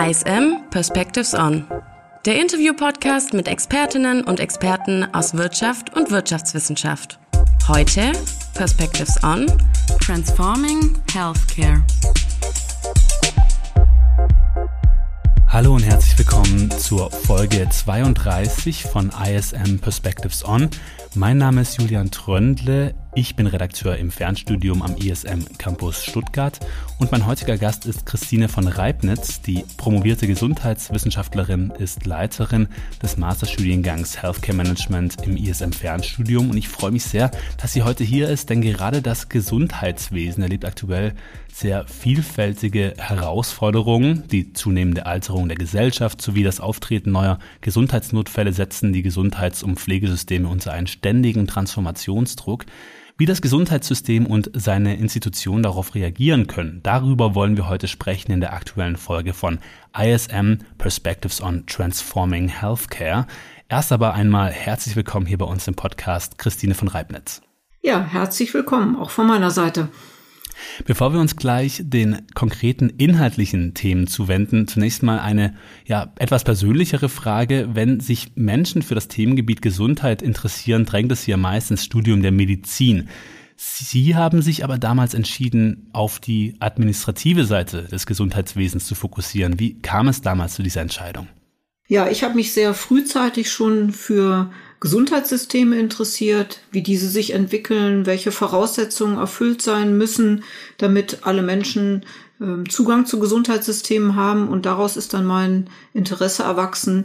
ISM Perspectives On. Der Interview-Podcast mit Expertinnen und Experten aus Wirtschaft und Wirtschaftswissenschaft. Heute Perspectives On Transforming Healthcare. Hallo und herzlich willkommen zur Folge 32 von ISM Perspectives On. Mein Name ist Julian Tröndle. Ich bin Redakteur im Fernstudium am ISM Campus Stuttgart und mein heutiger Gast ist Christine von Reibnitz, die promovierte Gesundheitswissenschaftlerin, ist Leiterin des Masterstudiengangs Healthcare Management im ISM Fernstudium und ich freue mich sehr, dass sie heute hier ist, denn gerade das Gesundheitswesen erlebt aktuell sehr vielfältige Herausforderungen. Die zunehmende Alterung der Gesellschaft sowie das Auftreten neuer Gesundheitsnotfälle setzen die Gesundheits- und Pflegesysteme unter einen ständigen Transformationsdruck. Wie das Gesundheitssystem und seine Institutionen darauf reagieren können, darüber wollen wir heute sprechen in der aktuellen Folge von ISM Perspectives on Transforming Healthcare. Erst aber einmal herzlich willkommen hier bei uns im Podcast Christine von Reibnitz. Ja, herzlich willkommen, auch von meiner Seite. Bevor wir uns gleich den konkreten inhaltlichen Themen zuwenden, zunächst mal eine ja, etwas persönlichere Frage. Wenn sich Menschen für das Themengebiet Gesundheit interessieren, drängt es sie ja meist ins Studium der Medizin. Sie haben sich aber damals entschieden, auf die administrative Seite des Gesundheitswesens zu fokussieren. Wie kam es damals zu dieser Entscheidung? Ja, ich habe mich sehr frühzeitig schon für Gesundheitssysteme interessiert, wie diese sich entwickeln, welche Voraussetzungen erfüllt sein müssen, damit alle Menschen äh, Zugang zu Gesundheitssystemen haben. Und daraus ist dann mein Interesse erwachsen,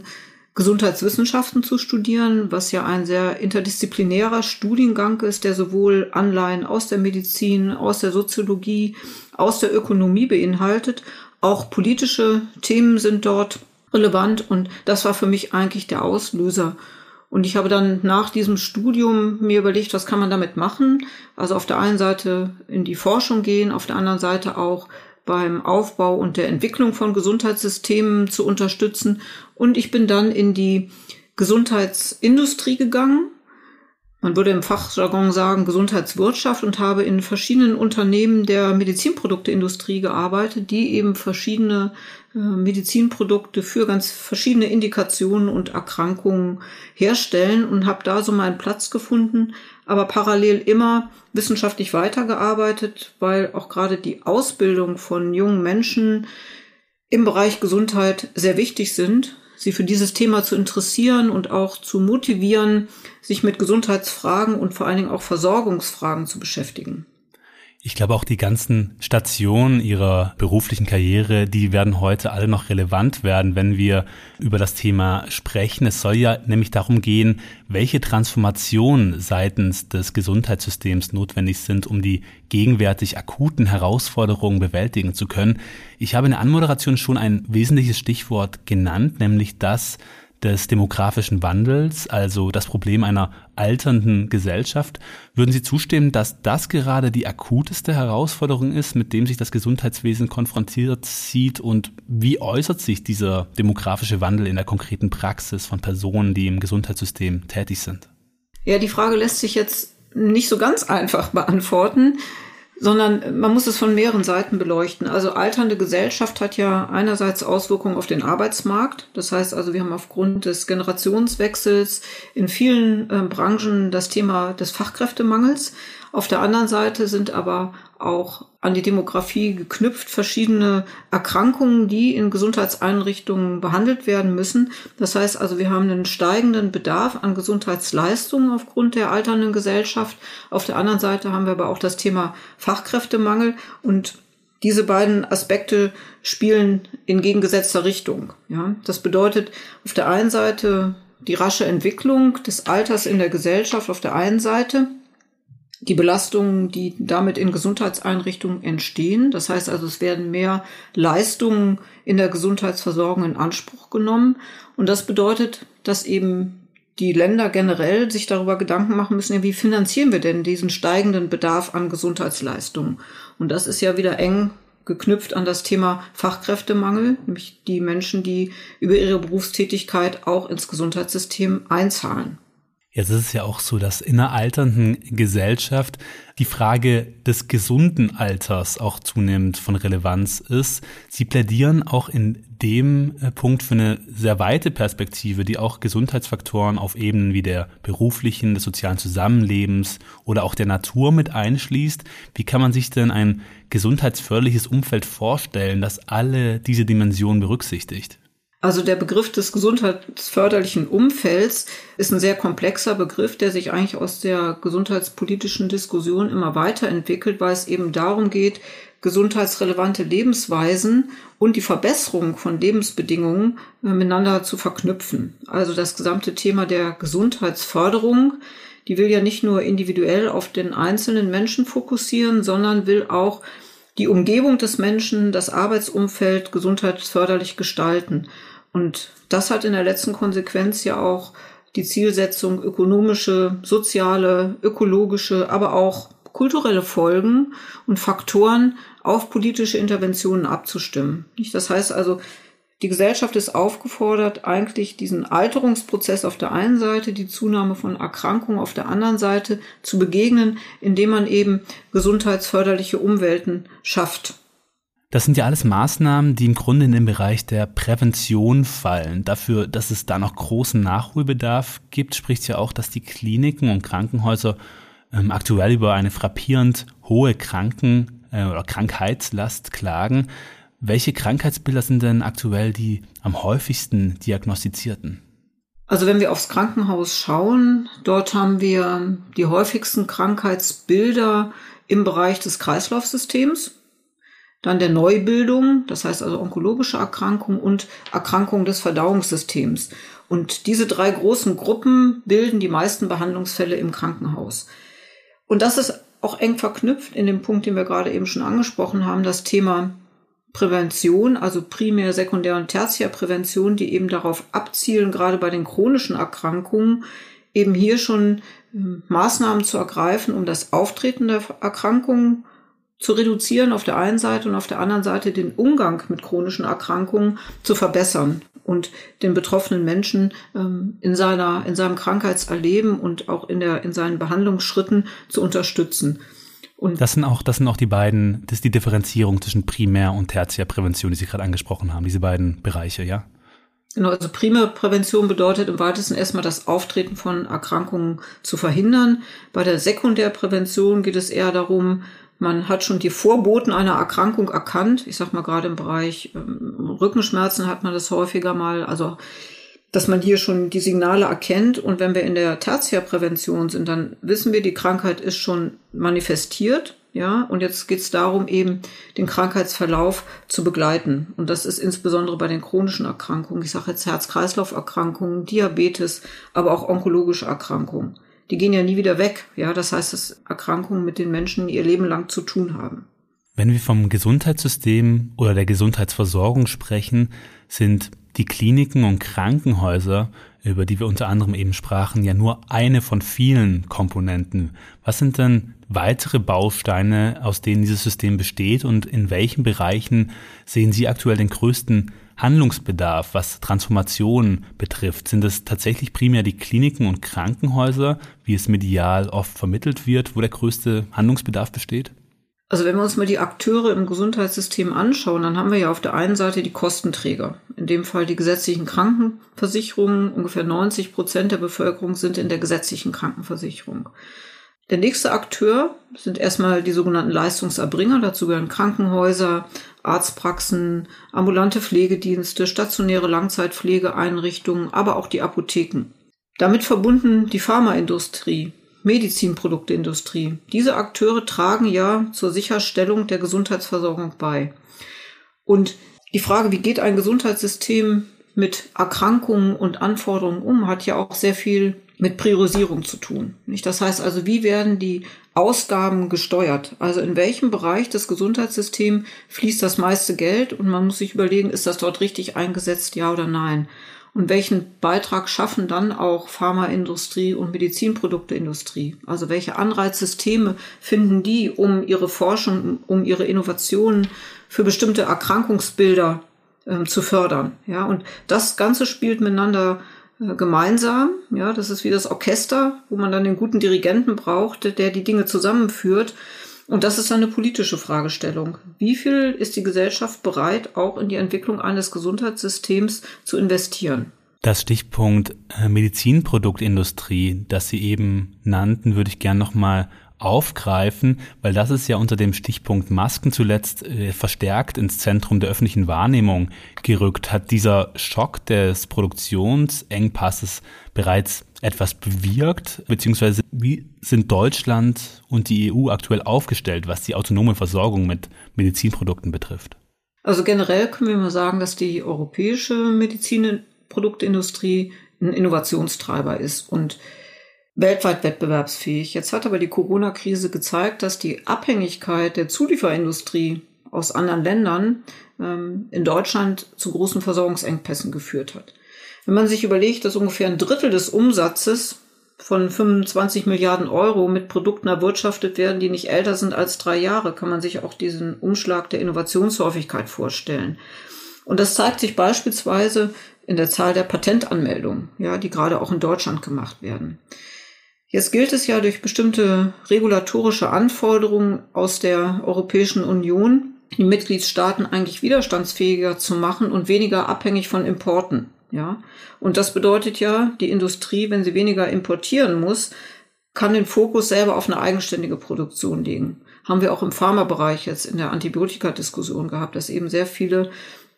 Gesundheitswissenschaften zu studieren, was ja ein sehr interdisziplinärer Studiengang ist, der sowohl Anleihen aus der Medizin, aus der Soziologie, aus der Ökonomie beinhaltet. Auch politische Themen sind dort relevant und das war für mich eigentlich der Auslöser und ich habe dann nach diesem Studium mir überlegt, was kann man damit machen? Also auf der einen Seite in die Forschung gehen, auf der anderen Seite auch beim Aufbau und der Entwicklung von Gesundheitssystemen zu unterstützen. Und ich bin dann in die Gesundheitsindustrie gegangen. Man würde im Fachjargon sagen Gesundheitswirtschaft und habe in verschiedenen Unternehmen der Medizinprodukteindustrie gearbeitet, die eben verschiedene äh, Medizinprodukte für ganz verschiedene Indikationen und Erkrankungen herstellen und habe da so meinen Platz gefunden, aber parallel immer wissenschaftlich weitergearbeitet, weil auch gerade die Ausbildung von jungen Menschen im Bereich Gesundheit sehr wichtig sind, sie für dieses Thema zu interessieren und auch zu motivieren, sich mit Gesundheitsfragen und vor allen Dingen auch Versorgungsfragen zu beschäftigen. Ich glaube auch die ganzen Stationen ihrer beruflichen Karriere, die werden heute alle noch relevant werden, wenn wir über das Thema sprechen. Es soll ja nämlich darum gehen, welche Transformationen seitens des Gesundheitssystems notwendig sind, um die gegenwärtig akuten Herausforderungen bewältigen zu können. Ich habe in der Anmoderation schon ein wesentliches Stichwort genannt, nämlich das, des demografischen Wandels, also das Problem einer alternden Gesellschaft. Würden Sie zustimmen, dass das gerade die akuteste Herausforderung ist, mit dem sich das Gesundheitswesen konfrontiert sieht? Und wie äußert sich dieser demografische Wandel in der konkreten Praxis von Personen, die im Gesundheitssystem tätig sind? Ja, die Frage lässt sich jetzt nicht so ganz einfach beantworten sondern man muss es von mehreren Seiten beleuchten. Also alternde Gesellschaft hat ja einerseits Auswirkungen auf den Arbeitsmarkt. Das heißt also, wir haben aufgrund des Generationswechsels in vielen äh, Branchen das Thema des Fachkräftemangels. Auf der anderen Seite sind aber auch an die Demografie geknüpft verschiedene Erkrankungen, die in Gesundheitseinrichtungen behandelt werden müssen. Das heißt also, wir haben einen steigenden Bedarf an Gesundheitsleistungen aufgrund der alternden Gesellschaft. Auf der anderen Seite haben wir aber auch das Thema Fachkräftemangel und diese beiden Aspekte spielen in gegengesetzter Richtung. Ja, das bedeutet auf der einen Seite die rasche Entwicklung des Alters in der Gesellschaft auf der einen Seite die Belastungen, die damit in Gesundheitseinrichtungen entstehen. Das heißt also, es werden mehr Leistungen in der Gesundheitsversorgung in Anspruch genommen. Und das bedeutet, dass eben die Länder generell sich darüber Gedanken machen müssen, wie finanzieren wir denn diesen steigenden Bedarf an Gesundheitsleistungen? Und das ist ja wieder eng geknüpft an das Thema Fachkräftemangel, nämlich die Menschen, die über ihre Berufstätigkeit auch ins Gesundheitssystem einzahlen. Jetzt ist es ja auch so, dass in einer alternden Gesellschaft die Frage des gesunden Alters auch zunehmend von Relevanz ist. Sie plädieren auch in dem äh, Punkt für eine sehr weite Perspektive, die auch Gesundheitsfaktoren auf Ebenen wie der beruflichen, des sozialen Zusammenlebens oder auch der Natur mit einschließt. Wie kann man sich denn ein gesundheitsförderliches Umfeld vorstellen, das alle diese Dimensionen berücksichtigt? Also der Begriff des gesundheitsförderlichen Umfelds ist ein sehr komplexer Begriff, der sich eigentlich aus der gesundheitspolitischen Diskussion immer weiterentwickelt, weil es eben darum geht, gesundheitsrelevante Lebensweisen und die Verbesserung von Lebensbedingungen äh, miteinander zu verknüpfen. Also das gesamte Thema der Gesundheitsförderung, die will ja nicht nur individuell auf den einzelnen Menschen fokussieren, sondern will auch die Umgebung des Menschen, das Arbeitsumfeld gesundheitsförderlich gestalten. Und das hat in der letzten Konsequenz ja auch die Zielsetzung, ökonomische, soziale, ökologische, aber auch kulturelle Folgen und Faktoren auf politische Interventionen abzustimmen. Das heißt also, die Gesellschaft ist aufgefordert, eigentlich diesen Alterungsprozess auf der einen Seite, die Zunahme von Erkrankungen auf der anderen Seite zu begegnen, indem man eben gesundheitsförderliche Umwelten schafft. Das sind ja alles Maßnahmen, die im Grunde in den Bereich der Prävention fallen. Dafür, dass es da noch großen Nachholbedarf gibt, spricht ja auch, dass die Kliniken und Krankenhäuser ähm, aktuell über eine frappierend hohe Kranken- äh, oder Krankheitslast klagen. Welche Krankheitsbilder sind denn aktuell die am häufigsten diagnostizierten? Also wenn wir aufs Krankenhaus schauen, dort haben wir die häufigsten Krankheitsbilder im Bereich des Kreislaufsystems dann der Neubildung, das heißt also onkologische Erkrankungen und Erkrankungen des Verdauungssystems. Und diese drei großen Gruppen bilden die meisten Behandlungsfälle im Krankenhaus. Und das ist auch eng verknüpft in dem Punkt, den wir gerade eben schon angesprochen haben, das Thema Prävention, also Primär-, Sekundär- und Tertiärprävention, die eben darauf abzielen, gerade bei den chronischen Erkrankungen, eben hier schon ähm, Maßnahmen zu ergreifen, um das Auftreten der Erkrankungen zu reduzieren auf der einen Seite und auf der anderen Seite den Umgang mit chronischen Erkrankungen zu verbessern und den betroffenen Menschen ähm, in seiner in seinem Krankheitserleben und auch in der in seinen Behandlungsschritten zu unterstützen. Und das sind auch das sind auch die beiden das ist die Differenzierung zwischen Primär- und Tertiärprävention, die Sie gerade angesprochen haben, diese beiden Bereiche, ja? Genau, also Primärprävention bedeutet im weitesten erstmal das Auftreten von Erkrankungen zu verhindern. Bei der Sekundärprävention geht es eher darum, man hat schon die Vorboten einer Erkrankung erkannt. Ich sag mal, gerade im Bereich ähm, Rückenschmerzen hat man das häufiger mal, also dass man hier schon die Signale erkennt. Und wenn wir in der Tertiärprävention sind, dann wissen wir, die Krankheit ist schon manifestiert. Ja, und jetzt geht es darum, eben den Krankheitsverlauf zu begleiten. Und das ist insbesondere bei den chronischen Erkrankungen, ich sage jetzt Herz-Kreislauf-Erkrankungen, Diabetes, aber auch onkologische Erkrankungen die gehen ja nie wieder weg. Ja, das heißt, dass Erkrankungen mit den Menschen ihr Leben lang zu tun haben. Wenn wir vom Gesundheitssystem oder der Gesundheitsversorgung sprechen, sind die Kliniken und Krankenhäuser, über die wir unter anderem eben sprachen, ja nur eine von vielen Komponenten. Was sind denn weitere Bausteine, aus denen dieses System besteht und in welchen Bereichen sehen Sie aktuell den größten Handlungsbedarf, was Transformation betrifft? Sind es tatsächlich primär die Kliniken und Krankenhäuser, wie es medial oft vermittelt wird, wo der größte Handlungsbedarf besteht? Also wenn wir uns mal die Akteure im Gesundheitssystem anschauen, dann haben wir ja auf der einen Seite die Kostenträger. In dem Fall die gesetzlichen Krankenversicherungen. Ungefähr 90 Prozent der Bevölkerung sind in der gesetzlichen Krankenversicherung. Der nächste Akteur sind erstmal die sogenannten Leistungserbringer. Dazu gehören Krankenhäuser, Arztpraxen, ambulante Pflegedienste, stationäre Langzeitpflegeeinrichtungen, aber auch die Apotheken. Damit verbunden die Pharmaindustrie, Medizinprodukteindustrie. Diese Akteure tragen ja zur Sicherstellung der Gesundheitsversorgung bei. Und die Frage, wie geht ein Gesundheitssystem mit Erkrankungen und Anforderungen um, hat ja auch sehr viel mit Priorisierung zu tun. Nicht? Das heißt also, wie werden die Ausgaben gesteuert? Also in welchem Bereich des Gesundheitssystems fließt das meiste Geld? Und man muss sich überlegen, ist das dort richtig eingesetzt, ja oder nein? Und welchen Beitrag schaffen dann auch Pharmaindustrie und Medizinprodukteindustrie? Also welche Anreizsysteme finden die, um ihre Forschung, um ihre Innovationen für bestimmte Erkrankungsbilder ähm, zu fördern? Ja, und das Ganze spielt miteinander gemeinsam. Ja, das ist wie das Orchester, wo man dann den guten Dirigenten braucht, der die Dinge zusammenführt. Und das ist eine politische Fragestellung. Wie viel ist die Gesellschaft bereit, auch in die Entwicklung eines Gesundheitssystems zu investieren? Das Stichpunkt äh, Medizinproduktindustrie, das Sie eben nannten, würde ich gern nochmal aufgreifen, weil das ist ja unter dem Stichpunkt Masken zuletzt äh, verstärkt ins Zentrum der öffentlichen Wahrnehmung gerückt. Hat dieser Schock des Produktionsengpasses bereits etwas bewirkt, beziehungsweise wie sind Deutschland und die EU aktuell aufgestellt, was die autonome Versorgung mit Medizinprodukten betrifft? Also generell können wir mal sagen, dass die europäische Medizinproduktindustrie ein Innovationstreiber ist und weltweit wettbewerbsfähig. Jetzt hat aber die Corona-Krise gezeigt, dass die Abhängigkeit der Zulieferindustrie aus anderen Ländern ähm, in Deutschland zu großen Versorgungsengpässen geführt hat. Wenn man sich überlegt, dass ungefähr ein Drittel des Umsatzes von 25 Milliarden Euro mit Produkten erwirtschaftet werden, die nicht älter sind als drei Jahre, kann man sich auch diesen Umschlag der Innovationshäufigkeit vorstellen. Und das zeigt sich beispielsweise in der Zahl der Patentanmeldungen, ja, die gerade auch in Deutschland gemacht werden. Jetzt gilt es ja durch bestimmte regulatorische Anforderungen aus der Europäischen Union, die Mitgliedstaaten eigentlich widerstandsfähiger zu machen und weniger abhängig von Importen. Ja, und das bedeutet ja, die Industrie, wenn sie weniger importieren muss, kann den Fokus selber auf eine eigenständige Produktion legen. Haben wir auch im Pharmabereich jetzt in der Antibiotika-Diskussion gehabt, dass eben sehr viele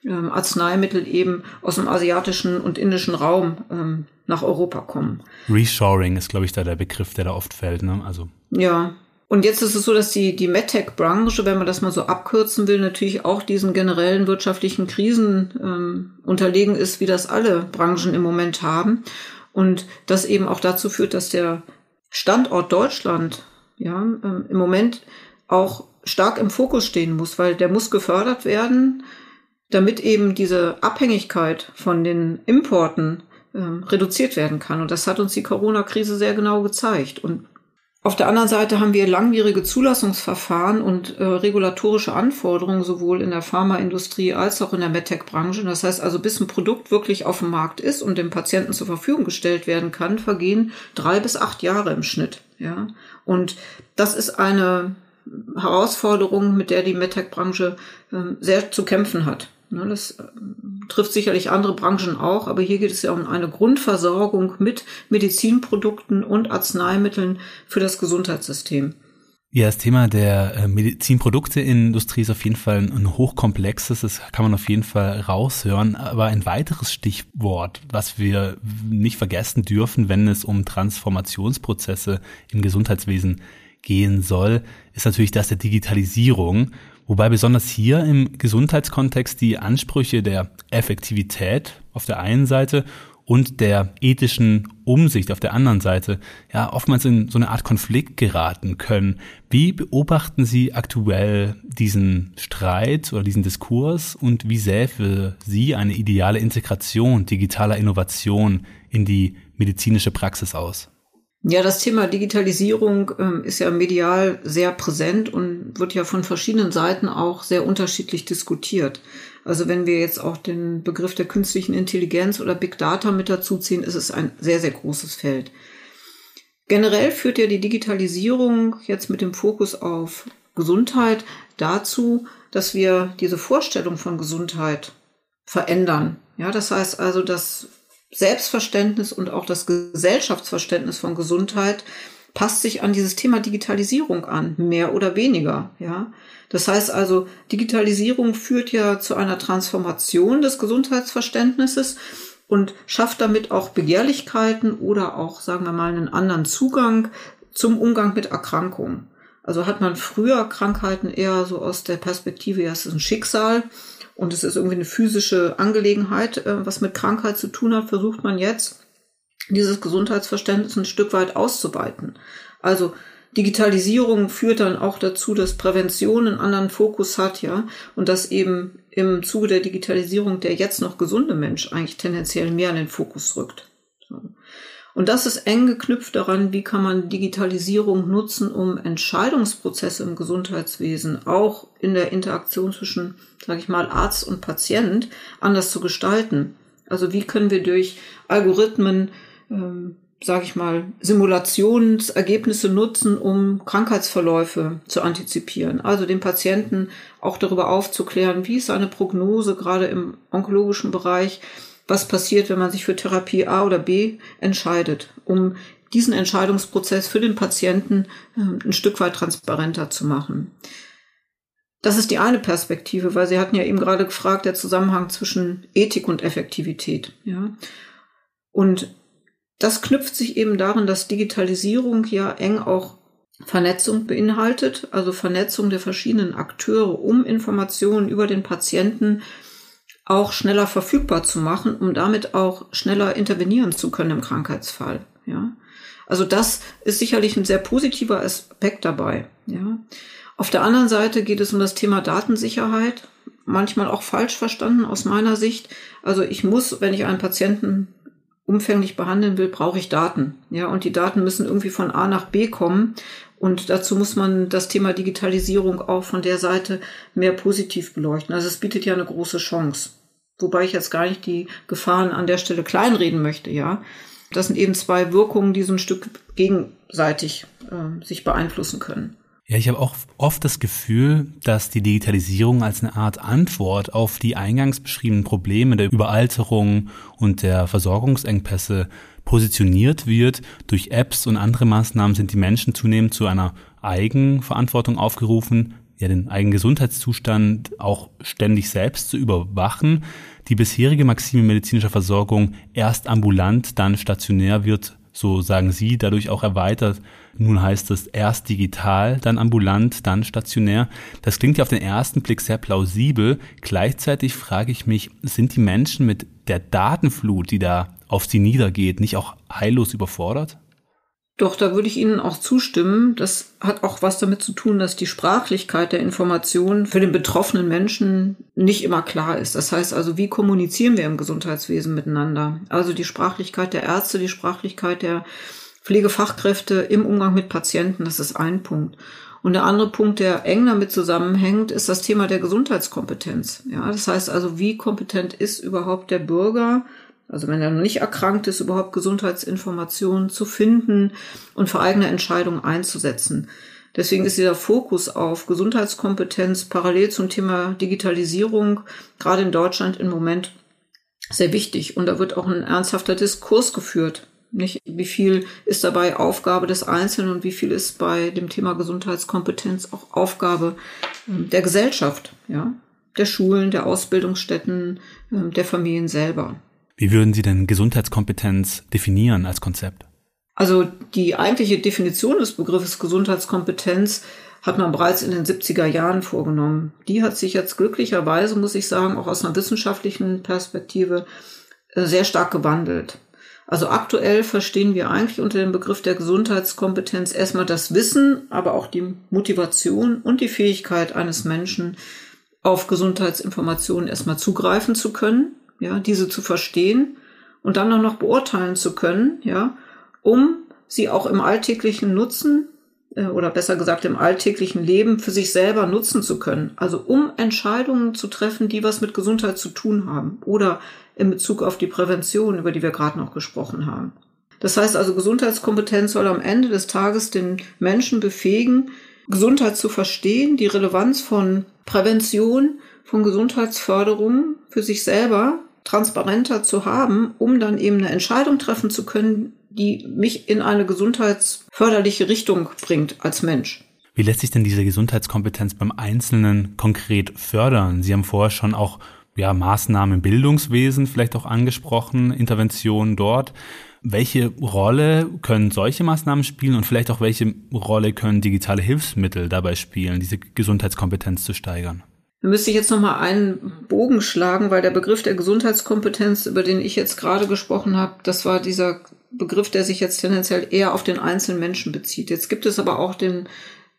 ähm, Arzneimittel eben aus dem asiatischen und indischen Raum ähm, nach Europa kommen. Reshoring ist, glaube ich, da der Begriff, der da oft fällt. Ne? Also. Ja. Und jetzt ist es so, dass die, die MedTech-Branche, wenn man das mal so abkürzen will, natürlich auch diesen generellen wirtschaftlichen Krisen ähm, unterlegen ist, wie das alle Branchen im Moment haben. Und das eben auch dazu führt, dass der Standort Deutschland ja ähm, im Moment auch stark im Fokus stehen muss, weil der muss gefördert werden damit eben diese Abhängigkeit von den Importen ähm, reduziert werden kann. Und das hat uns die Corona-Krise sehr genau gezeigt. Und auf der anderen Seite haben wir langwierige Zulassungsverfahren und äh, regulatorische Anforderungen sowohl in der Pharmaindustrie als auch in der MedTech-Branche. Das heißt also, bis ein Produkt wirklich auf dem Markt ist und dem Patienten zur Verfügung gestellt werden kann, vergehen drei bis acht Jahre im Schnitt. Ja, und das ist eine Herausforderung, mit der die MedTech-Branche äh, sehr zu kämpfen hat. Ne, das äh, trifft sicherlich andere Branchen auch, aber hier geht es ja um eine Grundversorgung mit Medizinprodukten und Arzneimitteln für das Gesundheitssystem. Ja, das Thema der äh, Medizinprodukteindustrie ist auf jeden Fall ein hochkomplexes, das kann man auf jeden Fall raushören. Aber ein weiteres Stichwort, was wir nicht vergessen dürfen, wenn es um Transformationsprozesse im Gesundheitswesen gehen soll, ist natürlich das der Digitalisierung. Wobei besonders hier im Gesundheitskontext die Ansprüche der Effektivität auf der einen Seite und der ethischen Umsicht auf der anderen Seite ja oftmals in so eine Art Konflikt geraten können. Wie beobachten Sie aktuell diesen Streit oder diesen Diskurs und wie für Sie eine ideale Integration digitaler Innovation in die medizinische Praxis aus? Ja, das Thema Digitalisierung ähm, ist ja medial sehr präsent und wird ja von verschiedenen Seiten auch sehr unterschiedlich diskutiert. Also wenn wir jetzt auch den Begriff der künstlichen Intelligenz oder Big Data mit dazuziehen, ist es ein sehr, sehr großes Feld. Generell führt ja die Digitalisierung jetzt mit dem Fokus auf Gesundheit dazu, dass wir diese Vorstellung von Gesundheit verändern. Ja, das heißt also, dass Selbstverständnis und auch das Gesellschaftsverständnis von Gesundheit passt sich an dieses Thema Digitalisierung an, mehr oder weniger, ja. Das heißt also, Digitalisierung führt ja zu einer Transformation des Gesundheitsverständnisses und schafft damit auch Begehrlichkeiten oder auch, sagen wir mal, einen anderen Zugang zum Umgang mit Erkrankungen. Also hat man früher Krankheiten eher so aus der Perspektive, ja, es ist ein Schicksal und es ist irgendwie eine physische Angelegenheit, äh, was mit Krankheit zu tun hat, versucht man jetzt dieses Gesundheitsverständnis ein Stück weit auszuweiten. Also Digitalisierung führt dann auch dazu, dass Prävention einen anderen Fokus hat, ja, und dass eben im Zuge der Digitalisierung der jetzt noch gesunde Mensch eigentlich tendenziell mehr in den Fokus rückt. Und das ist eng geknüpft daran, wie kann man Digitalisierung nutzen, um Entscheidungsprozesse im Gesundheitswesen auch in der Interaktion zwischen, sage ich mal, Arzt und Patient anders zu gestalten. Also wie können wir durch Algorithmen, ähm, sage ich mal, Simulationsergebnisse nutzen, um Krankheitsverläufe zu antizipieren. Also den Patienten auch darüber aufzuklären, wie ist eine Prognose gerade im onkologischen Bereich, was passiert, wenn man sich für Therapie A oder B entscheidet, um diesen Entscheidungsprozess für den Patienten äh, ein Stück weit transparenter zu machen. Das ist die eine Perspektive, weil Sie hatten ja eben gerade gefragt, der Zusammenhang zwischen Ethik und Effektivität. Ja. Und das knüpft sich eben darin, dass Digitalisierung ja eng auch Vernetzung beinhaltet, also Vernetzung der verschiedenen Akteure, um Informationen über den Patienten auch schneller verfügbar zu machen, um damit auch schneller intervenieren zu können im Krankheitsfall. Ja. Also das ist sicherlich ein sehr positiver Aspekt dabei. Ja. Auf der anderen Seite geht es um das Thema Datensicherheit, manchmal auch falsch verstanden aus meiner Sicht. Also ich muss, wenn ich einen Patienten umfänglich behandeln will, brauche ich Daten. Ja, und die Daten müssen irgendwie von A nach B kommen. Und dazu muss man das Thema Digitalisierung auch von der Seite mehr positiv beleuchten. Also es bietet ja eine große Chance. Wobei ich jetzt gar nicht die Gefahren an der Stelle kleinreden möchte, ja. Das sind eben zwei Wirkungen, die so ein Stück gegenseitig äh, sich beeinflussen können. Ja, ich habe auch oft das Gefühl, dass die Digitalisierung als eine Art Antwort auf die eingangs beschriebenen Probleme der Überalterung und der Versorgungsengpässe positioniert wird. Durch Apps und andere Maßnahmen sind die Menschen zunehmend zu einer Eigenverantwortung aufgerufen, ja den eigenen Gesundheitszustand auch ständig selbst zu überwachen. Die bisherige Maxime medizinischer Versorgung erst ambulant, dann stationär wird so sagen Sie, dadurch auch erweitert. Nun heißt es erst digital, dann ambulant, dann stationär. Das klingt ja auf den ersten Blick sehr plausibel. Gleichzeitig frage ich mich, sind die Menschen mit der Datenflut, die da auf sie niedergeht, nicht auch heillos überfordert? Doch, da würde ich Ihnen auch zustimmen. Das hat auch was damit zu tun, dass die Sprachlichkeit der Informationen für den betroffenen Menschen nicht immer klar ist. Das heißt also, wie kommunizieren wir im Gesundheitswesen miteinander? Also die Sprachlichkeit der Ärzte, die Sprachlichkeit der Pflegefachkräfte im Umgang mit Patienten, das ist ein Punkt. Und der andere Punkt, der eng damit zusammenhängt, ist das Thema der Gesundheitskompetenz. Ja, das heißt also, wie kompetent ist überhaupt der Bürger, also wenn er noch nicht erkrankt ist, überhaupt Gesundheitsinformationen zu finden und für eigene Entscheidungen einzusetzen. Deswegen ist dieser Fokus auf Gesundheitskompetenz parallel zum Thema Digitalisierung gerade in Deutschland im Moment sehr wichtig. Und da wird auch ein ernsthafter Diskurs geführt. Nicht, wie viel ist dabei Aufgabe des Einzelnen und wie viel ist bei dem Thema Gesundheitskompetenz auch Aufgabe ähm, der Gesellschaft, ja, der Schulen, der Ausbildungsstätten, ähm, der Familien selber. Wie würden Sie denn Gesundheitskompetenz definieren als Konzept? Also die eigentliche Definition des Begriffes Gesundheitskompetenz hat man bereits in den 70er Jahren vorgenommen. Die hat sich jetzt glücklicherweise, muss ich sagen, auch aus einer wissenschaftlichen Perspektive äh, sehr stark gewandelt. Also aktuell verstehen wir eigentlich unter dem Begriff der Gesundheitskompetenz erstmal das Wissen, aber auch die Motivation und die Fähigkeit eines Menschen, auf Gesundheitsinformationen erstmal zugreifen zu können ja, diese zu verstehen und dann auch noch beurteilen zu können, ja, um sie auch im alltäglichen Nutzen äh, oder besser gesagt im alltäglichen Leben für sich selber nutzen zu können. Also um Entscheidungen zu treffen, die was mit Gesundheit zu tun haben oder in Bezug auf die Prävention, über die wir gerade noch gesprochen haben. Das heißt also, Gesundheitskompetenz soll am Ende des Tages den Menschen befähigen, Gesundheit zu verstehen, die Relevanz von Prävention, von Gesundheitsförderung für sich selber transparenter zu haben, um dann eben eine Entscheidung treffen zu können, die mich in eine gesundheitsförderliche Richtung bringt als Mensch. Wie lässt sich denn diese Gesundheitskompetenz beim Einzelnen konkret fördern? Sie haben vorher schon auch ja, Maßnahmen im Bildungswesen vielleicht auch angesprochen, Interventionen dort. Welche Rolle können solche Maßnahmen spielen und vielleicht auch welche Rolle können digitale Hilfsmittel dabei spielen, diese Gesundheitskompetenz zu steigern? Da müsste ich jetzt nochmal einen Bogen schlagen, weil der Begriff der Gesundheitskompetenz, über den ich jetzt gerade gesprochen habe, das war dieser Begriff, der sich jetzt tendenziell eher auf den einzelnen Menschen bezieht. Jetzt gibt es aber auch den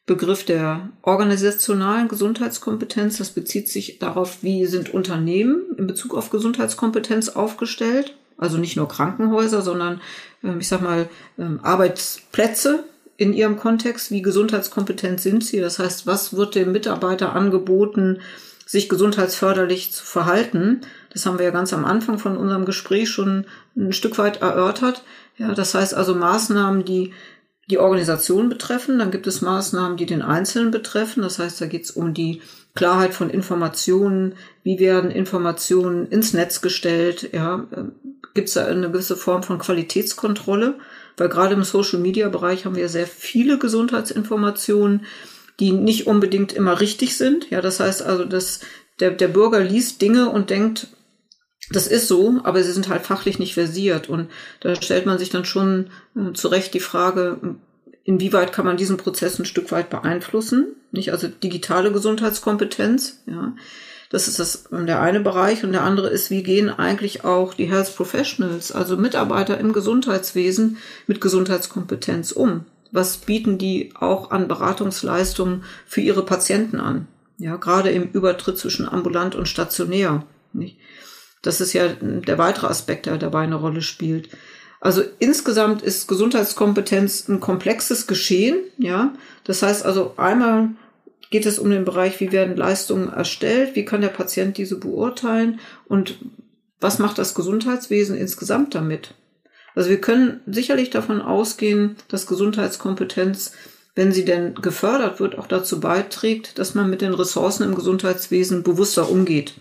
Begriff der organisationalen Gesundheitskompetenz. Das bezieht sich darauf, wie sind Unternehmen in Bezug auf Gesundheitskompetenz aufgestellt. Also nicht nur Krankenhäuser, sondern ähm, ich sag mal ähm, Arbeitsplätze in ihrem Kontext, wie gesundheitskompetent sind sie? Das heißt, was wird dem Mitarbeiter angeboten, sich gesundheitsförderlich zu verhalten. Das haben wir ja ganz am Anfang von unserem Gespräch schon ein Stück weit erörtert. Ja, das heißt also Maßnahmen, die die Organisation betreffen. Dann gibt es Maßnahmen, die den Einzelnen betreffen. Das heißt, da geht es um die Klarheit von Informationen. Wie werden Informationen ins Netz gestellt? Ja, gibt es da eine gewisse Form von Qualitätskontrolle? Weil gerade im Social-Media-Bereich haben wir sehr viele Gesundheitsinformationen, die nicht unbedingt immer richtig sind. Ja, das heißt also, dass der, der Bürger liest Dinge und denkt, das ist so, aber sie sind halt fachlich nicht versiert. Und da stellt man sich dann schon äh, zu Recht die Frage, inwieweit kann man diesen Prozess ein Stück weit beeinflussen? Nicht? Also digitale Gesundheitskompetenz, ja. Das ist das, der eine Bereich. Und der andere ist, wie gehen eigentlich auch die Health Professionals, also Mitarbeiter im Gesundheitswesen mit Gesundheitskompetenz um? Was bieten die auch an Beratungsleistungen für ihre Patienten an? Ja, gerade im Übertritt zwischen ambulant und stationär. Nicht? Das ist ja der weitere Aspekt, der dabei eine Rolle spielt. Also insgesamt ist Gesundheitskompetenz ein komplexes Geschehen, ja. Das heißt also einmal geht es um den Bereich, wie werden Leistungen erstellt, wie kann der Patient diese beurteilen und was macht das Gesundheitswesen insgesamt damit? Also wir können sicherlich davon ausgehen, dass Gesundheitskompetenz, wenn sie denn gefördert wird, auch dazu beiträgt, dass man mit den Ressourcen im Gesundheitswesen bewusster umgeht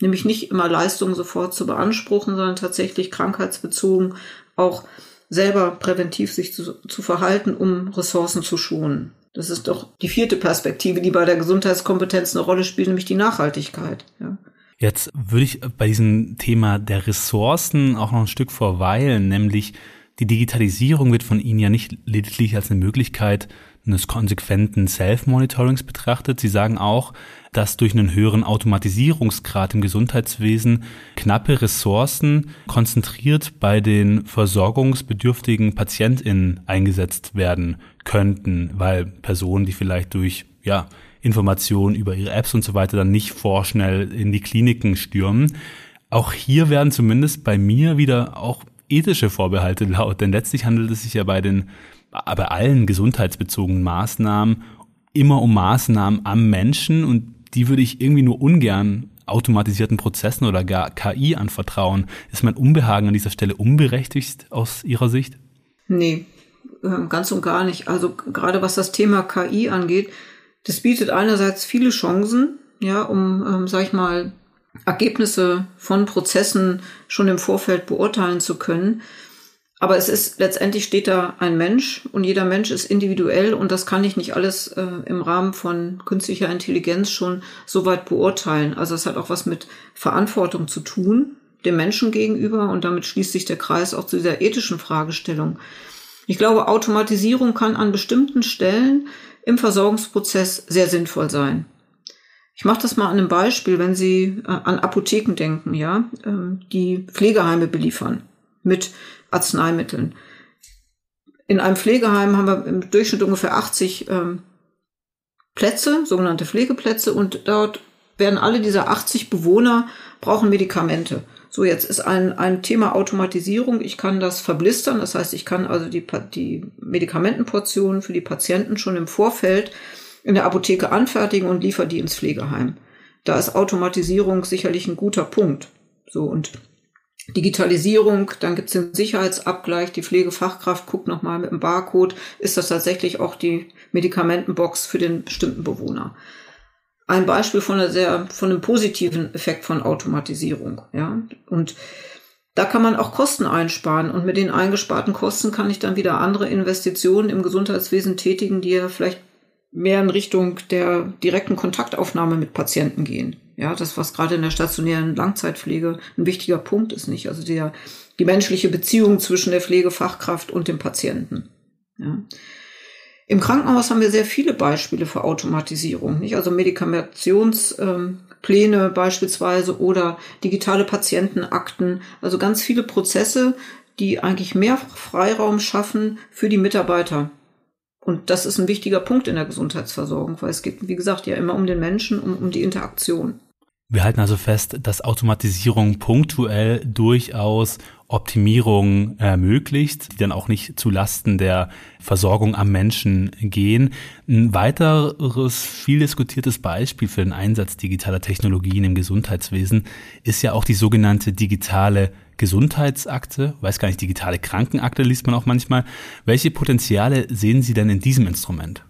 nämlich nicht immer Leistungen sofort zu beanspruchen, sondern tatsächlich krankheitsbezogen auch selber präventiv sich zu, zu verhalten, um Ressourcen zu schonen. Das ist doch die vierte Perspektive, die bei der Gesundheitskompetenz eine Rolle spielt, nämlich die Nachhaltigkeit. Ja. Jetzt würde ich bei diesem Thema der Ressourcen auch noch ein Stück verweilen, nämlich die Digitalisierung wird von Ihnen ja nicht lediglich als eine Möglichkeit eines konsequenten Self-Monitorings betrachtet. Sie sagen auch, dass durch einen höheren Automatisierungsgrad im Gesundheitswesen knappe Ressourcen konzentriert bei den versorgungsbedürftigen PatientInnen eingesetzt werden könnten, weil Personen, die vielleicht durch, ja, Informationen über ihre Apps und so weiter dann nicht vorschnell in die Kliniken stürmen. Auch hier werden zumindest bei mir wieder auch ethische Vorbehalte laut, denn letztlich handelt es sich ja bei den bei allen gesundheitsbezogenen Maßnahmen immer um Maßnahmen am Menschen und die würde ich irgendwie nur ungern automatisierten Prozessen oder gar KI anvertrauen. Ist mein Unbehagen an dieser Stelle unberechtigt aus Ihrer Sicht? Nee, ganz und gar nicht. Also gerade was das Thema KI angeht, das bietet einerseits viele Chancen, ja, um, ähm, sag ich mal, Ergebnisse von Prozessen schon im Vorfeld beurteilen zu können. Aber es ist letztendlich steht da ein Mensch und jeder Mensch ist individuell und das kann ich nicht alles äh, im Rahmen von künstlicher Intelligenz schon so weit beurteilen. Also es hat auch was mit Verantwortung zu tun, dem Menschen gegenüber und damit schließt sich der Kreis auch zu dieser ethischen Fragestellung. Ich glaube, Automatisierung kann an bestimmten Stellen im Versorgungsprozess sehr sinnvoll sein. Ich mache das mal an einem Beispiel, wenn Sie äh, an Apotheken denken, ja, ähm, die Pflegeheime beliefern mit Arzneimitteln. In einem Pflegeheim haben wir im Durchschnitt ungefähr 80 ähm, Plätze, sogenannte Pflegeplätze, und dort werden alle dieser 80 Bewohner brauchen Medikamente. So, jetzt ist ein, ein Thema Automatisierung. Ich kann das verblistern. Das heißt, ich kann also die, die Medikamentenportionen für die Patienten schon im Vorfeld in der Apotheke anfertigen und liefere die ins Pflegeheim. Da ist Automatisierung sicherlich ein guter Punkt. So, und Digitalisierung, dann gibt es den Sicherheitsabgleich, die Pflegefachkraft guckt nochmal mit dem Barcode, ist das tatsächlich auch die Medikamentenbox für den bestimmten Bewohner. Ein Beispiel von einer sehr, von einem positiven Effekt von Automatisierung, ja. Und da kann man auch Kosten einsparen und mit den eingesparten Kosten kann ich dann wieder andere Investitionen im Gesundheitswesen tätigen, die ja vielleicht mehr in Richtung der direkten Kontaktaufnahme mit Patienten gehen. Ja, das, was gerade in der stationären Langzeitpflege ein wichtiger Punkt ist, nicht? Also der, die menschliche Beziehung zwischen der Pflegefachkraft und dem Patienten. Ja. Im Krankenhaus haben wir sehr viele Beispiele für Automatisierung, nicht? Also Medikationspläne ähm, beispielsweise oder digitale Patientenakten. Also ganz viele Prozesse, die eigentlich mehr Freiraum schaffen für die Mitarbeiter und das ist ein wichtiger Punkt in der Gesundheitsversorgung, weil es geht, wie gesagt, ja immer um den Menschen, um, um die Interaktion. Wir halten also fest, dass Automatisierung punktuell durchaus Optimierungen ermöglicht, die dann auch nicht zu Lasten der Versorgung am Menschen gehen. Ein weiteres viel diskutiertes Beispiel für den Einsatz digitaler Technologien im Gesundheitswesen ist ja auch die sogenannte digitale Gesundheitsakte, weiß gar nicht, digitale Krankenakte liest man auch manchmal. Welche Potenziale sehen Sie denn in diesem Instrument?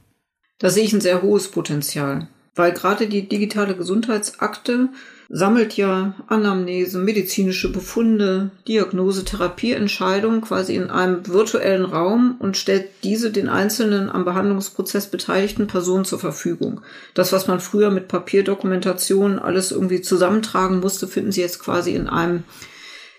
Da sehe ich ein sehr hohes Potenzial, weil gerade die digitale Gesundheitsakte sammelt ja Anamnese, medizinische Befunde, Diagnose, Therapieentscheidung quasi in einem virtuellen Raum und stellt diese den einzelnen am Behandlungsprozess beteiligten Personen zur Verfügung. Das, was man früher mit Papierdokumentation alles irgendwie zusammentragen musste, finden Sie jetzt quasi in einem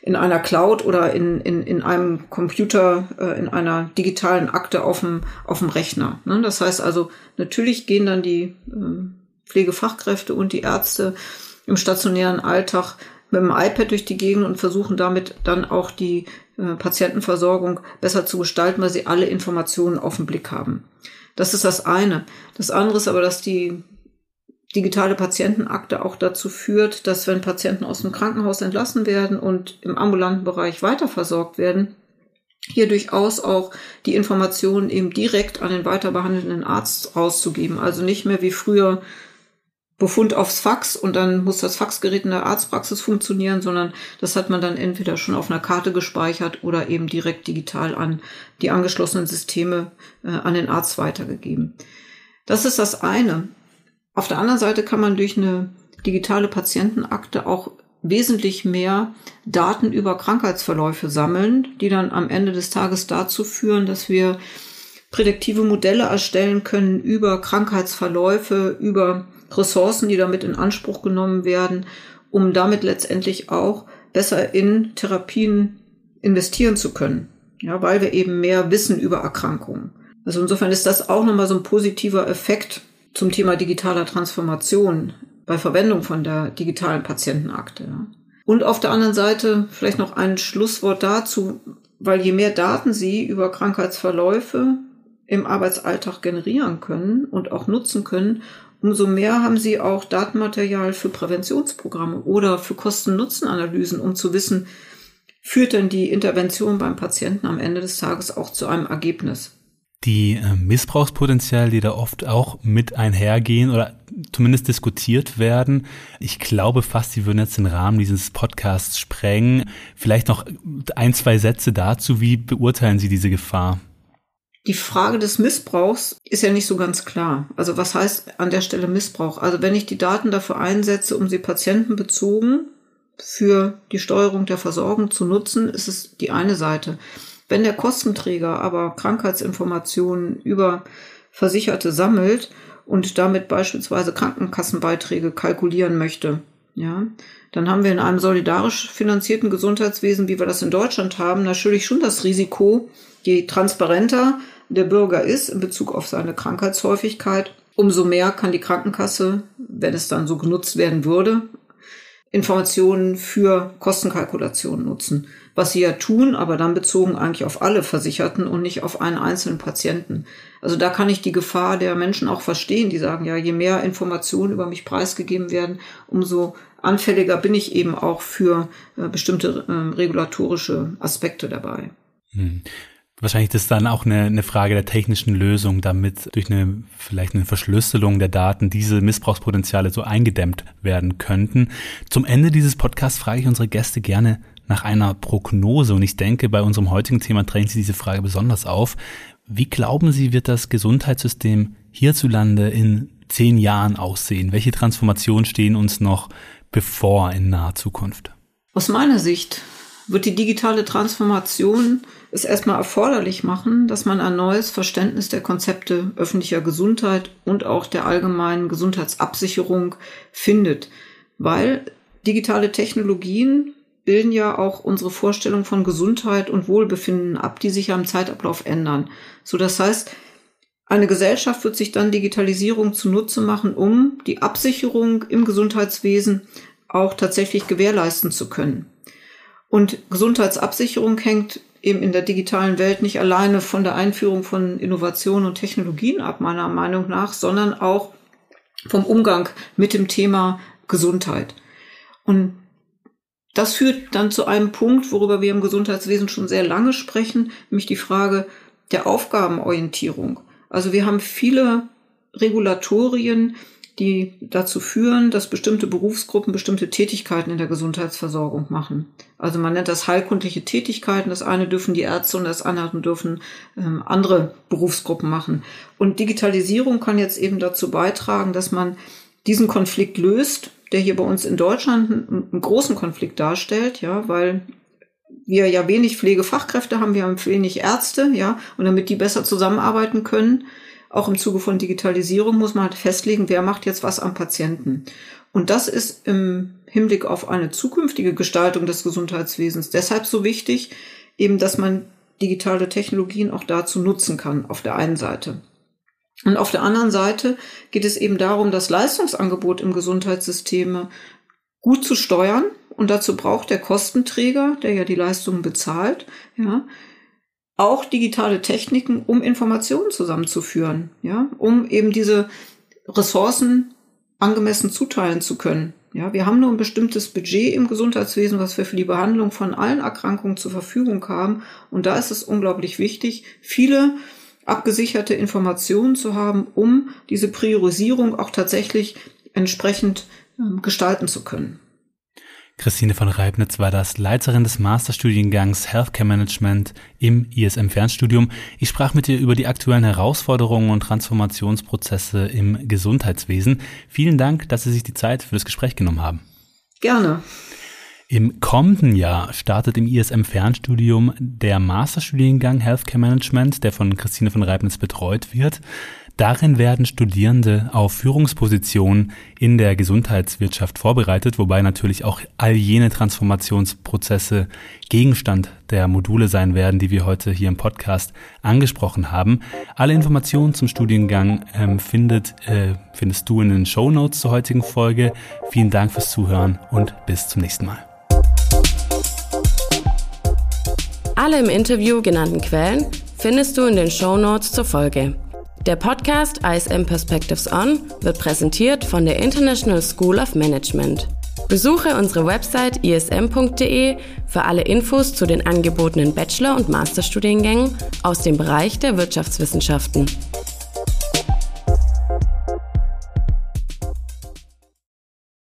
in einer Cloud oder in, in, in einem Computer, äh, in einer digitalen Akte auf dem, auf dem Rechner. Ne? Das heißt also, natürlich gehen dann die äh, Pflegefachkräfte und die Ärzte im stationären Alltag mit dem iPad durch die Gegend und versuchen damit dann auch die äh, Patientenversorgung besser zu gestalten, weil sie alle Informationen auf den Blick haben. Das ist das eine. Das andere ist aber, dass die digitale Patientenakte auch dazu führt, dass wenn Patienten aus dem Krankenhaus entlassen werden und im ambulanten Bereich weiterversorgt werden, hier durchaus auch die Informationen eben direkt an den weiter behandelnden Arzt rauszugeben. Also nicht mehr wie früher Befund aufs Fax und dann muss das Faxgerät in der Arztpraxis funktionieren, sondern das hat man dann entweder schon auf einer Karte gespeichert oder eben direkt digital an die angeschlossenen Systeme äh, an den Arzt weitergegeben. Das ist das eine. Auf der anderen Seite kann man durch eine digitale Patientenakte auch wesentlich mehr Daten über Krankheitsverläufe sammeln, die dann am Ende des Tages dazu führen, dass wir prädiktive Modelle erstellen können über Krankheitsverläufe, über Ressourcen, die damit in Anspruch genommen werden, um damit letztendlich auch besser in Therapien investieren zu können. Ja, weil wir eben mehr wissen über Erkrankungen. Also insofern ist das auch nochmal so ein positiver Effekt zum Thema digitaler Transformation bei Verwendung von der digitalen Patientenakte. Und auf der anderen Seite vielleicht noch ein Schlusswort dazu, weil je mehr Daten Sie über Krankheitsverläufe im Arbeitsalltag generieren können und auch nutzen können, umso mehr haben sie auch Datenmaterial für Präventionsprogramme oder für Kosten-Nutzen-Analysen, um zu wissen, führt denn die Intervention beim Patienten am Ende des Tages auch zu einem Ergebnis. Die äh, Missbrauchspotenziale, die da oft auch mit einhergehen oder zumindest diskutiert werden. Ich glaube fast, sie würden jetzt den Rahmen dieses Podcasts sprengen. Vielleicht noch ein, zwei Sätze dazu. Wie beurteilen Sie diese Gefahr? Die Frage des Missbrauchs ist ja nicht so ganz klar. Also was heißt an der Stelle Missbrauch? Also wenn ich die Daten dafür einsetze, um sie patientenbezogen für die Steuerung der Versorgung zu nutzen, ist es die eine Seite. Wenn der Kostenträger aber Krankheitsinformationen über Versicherte sammelt und damit beispielsweise Krankenkassenbeiträge kalkulieren möchte, ja, dann haben wir in einem solidarisch finanzierten Gesundheitswesen, wie wir das in Deutschland haben, natürlich schon das Risiko, je transparenter der Bürger ist in Bezug auf seine Krankheitshäufigkeit, umso mehr kann die Krankenkasse, wenn es dann so genutzt werden würde, Informationen für Kostenkalkulationen nutzen. Was sie ja tun, aber dann bezogen eigentlich auf alle Versicherten und nicht auf einen einzelnen Patienten. Also da kann ich die Gefahr der Menschen auch verstehen, die sagen, ja, je mehr Informationen über mich preisgegeben werden, umso anfälliger bin ich eben auch für äh, bestimmte äh, regulatorische Aspekte dabei. Hm. Wahrscheinlich ist das dann auch eine, eine Frage der technischen Lösung, damit durch eine vielleicht eine Verschlüsselung der Daten diese Missbrauchspotenziale so eingedämmt werden könnten. Zum Ende dieses Podcasts frage ich unsere Gäste gerne nach einer Prognose und ich denke, bei unserem heutigen Thema drängt sich diese Frage besonders auf. Wie glauben Sie, wird das Gesundheitssystem hierzulande in zehn Jahren aussehen? Welche Transformationen stehen uns noch bevor in naher Zukunft? Aus meiner Sicht wird die digitale Transformation es erstmal erforderlich machen, dass man ein neues Verständnis der Konzepte öffentlicher Gesundheit und auch der allgemeinen Gesundheitsabsicherung findet, weil digitale Technologien bilden ja auch unsere Vorstellung von Gesundheit und Wohlbefinden ab, die sich ja im Zeitablauf ändern. So, das heißt, eine Gesellschaft wird sich dann Digitalisierung zunutze machen, um die Absicherung im Gesundheitswesen auch tatsächlich gewährleisten zu können. Und Gesundheitsabsicherung hängt eben in der digitalen Welt nicht alleine von der Einführung von Innovationen und Technologien ab, meiner Meinung nach, sondern auch vom Umgang mit dem Thema Gesundheit. Und das führt dann zu einem Punkt, worüber wir im Gesundheitswesen schon sehr lange sprechen, nämlich die Frage der Aufgabenorientierung. Also wir haben viele Regulatorien, die dazu führen, dass bestimmte Berufsgruppen bestimmte Tätigkeiten in der Gesundheitsversorgung machen. Also man nennt das heilkundliche Tätigkeiten. Das eine dürfen die Ärzte und das andere dürfen ähm, andere Berufsgruppen machen. Und Digitalisierung kann jetzt eben dazu beitragen, dass man diesen Konflikt löst, der hier bei uns in Deutschland einen, einen großen Konflikt darstellt, ja, weil wir ja wenig Pflegefachkräfte haben, wir haben wenig Ärzte, ja, und damit die besser zusammenarbeiten können, auch im Zuge von Digitalisierung muss man halt festlegen, wer macht jetzt was am Patienten. Und das ist im Hinblick auf eine zukünftige Gestaltung des Gesundheitswesens deshalb so wichtig, eben, dass man digitale Technologien auch dazu nutzen kann, auf der einen Seite. Und auf der anderen Seite geht es eben darum, das Leistungsangebot im Gesundheitssystem gut zu steuern. Und dazu braucht der Kostenträger, der ja die Leistungen bezahlt, ja, auch digitale Techniken, um Informationen zusammenzuführen, ja, um eben diese Ressourcen angemessen zuteilen zu können. Ja, wir haben nur ein bestimmtes Budget im Gesundheitswesen, was wir für die Behandlung von allen Erkrankungen zur Verfügung haben. Und da ist es unglaublich wichtig, viele abgesicherte Informationen zu haben, um diese Priorisierung auch tatsächlich entsprechend ähm, gestalten zu können. Christine von Reibnitz war das Leiterin des Masterstudiengangs Healthcare Management im ISM Fernstudium. Ich sprach mit ihr über die aktuellen Herausforderungen und Transformationsprozesse im Gesundheitswesen. Vielen Dank, dass Sie sich die Zeit für das Gespräch genommen haben. Gerne. Im kommenden Jahr startet im ISM Fernstudium der Masterstudiengang Healthcare Management, der von Christine von Reibnitz betreut wird. Darin werden Studierende auf Führungspositionen in der Gesundheitswirtschaft vorbereitet, wobei natürlich auch all jene Transformationsprozesse Gegenstand der Module sein werden, die wir heute hier im Podcast angesprochen haben. Alle Informationen zum Studiengang ähm, findet, äh, findest du in den Show Notes zur heutigen Folge. Vielen Dank fürs Zuhören und bis zum nächsten Mal. Alle im Interview genannten Quellen findest du in den Show Notes zur Folge. Der Podcast ISM Perspectives On wird präsentiert von der International School of Management. Besuche unsere Website ism.de für alle Infos zu den angebotenen Bachelor- und Masterstudiengängen aus dem Bereich der Wirtschaftswissenschaften.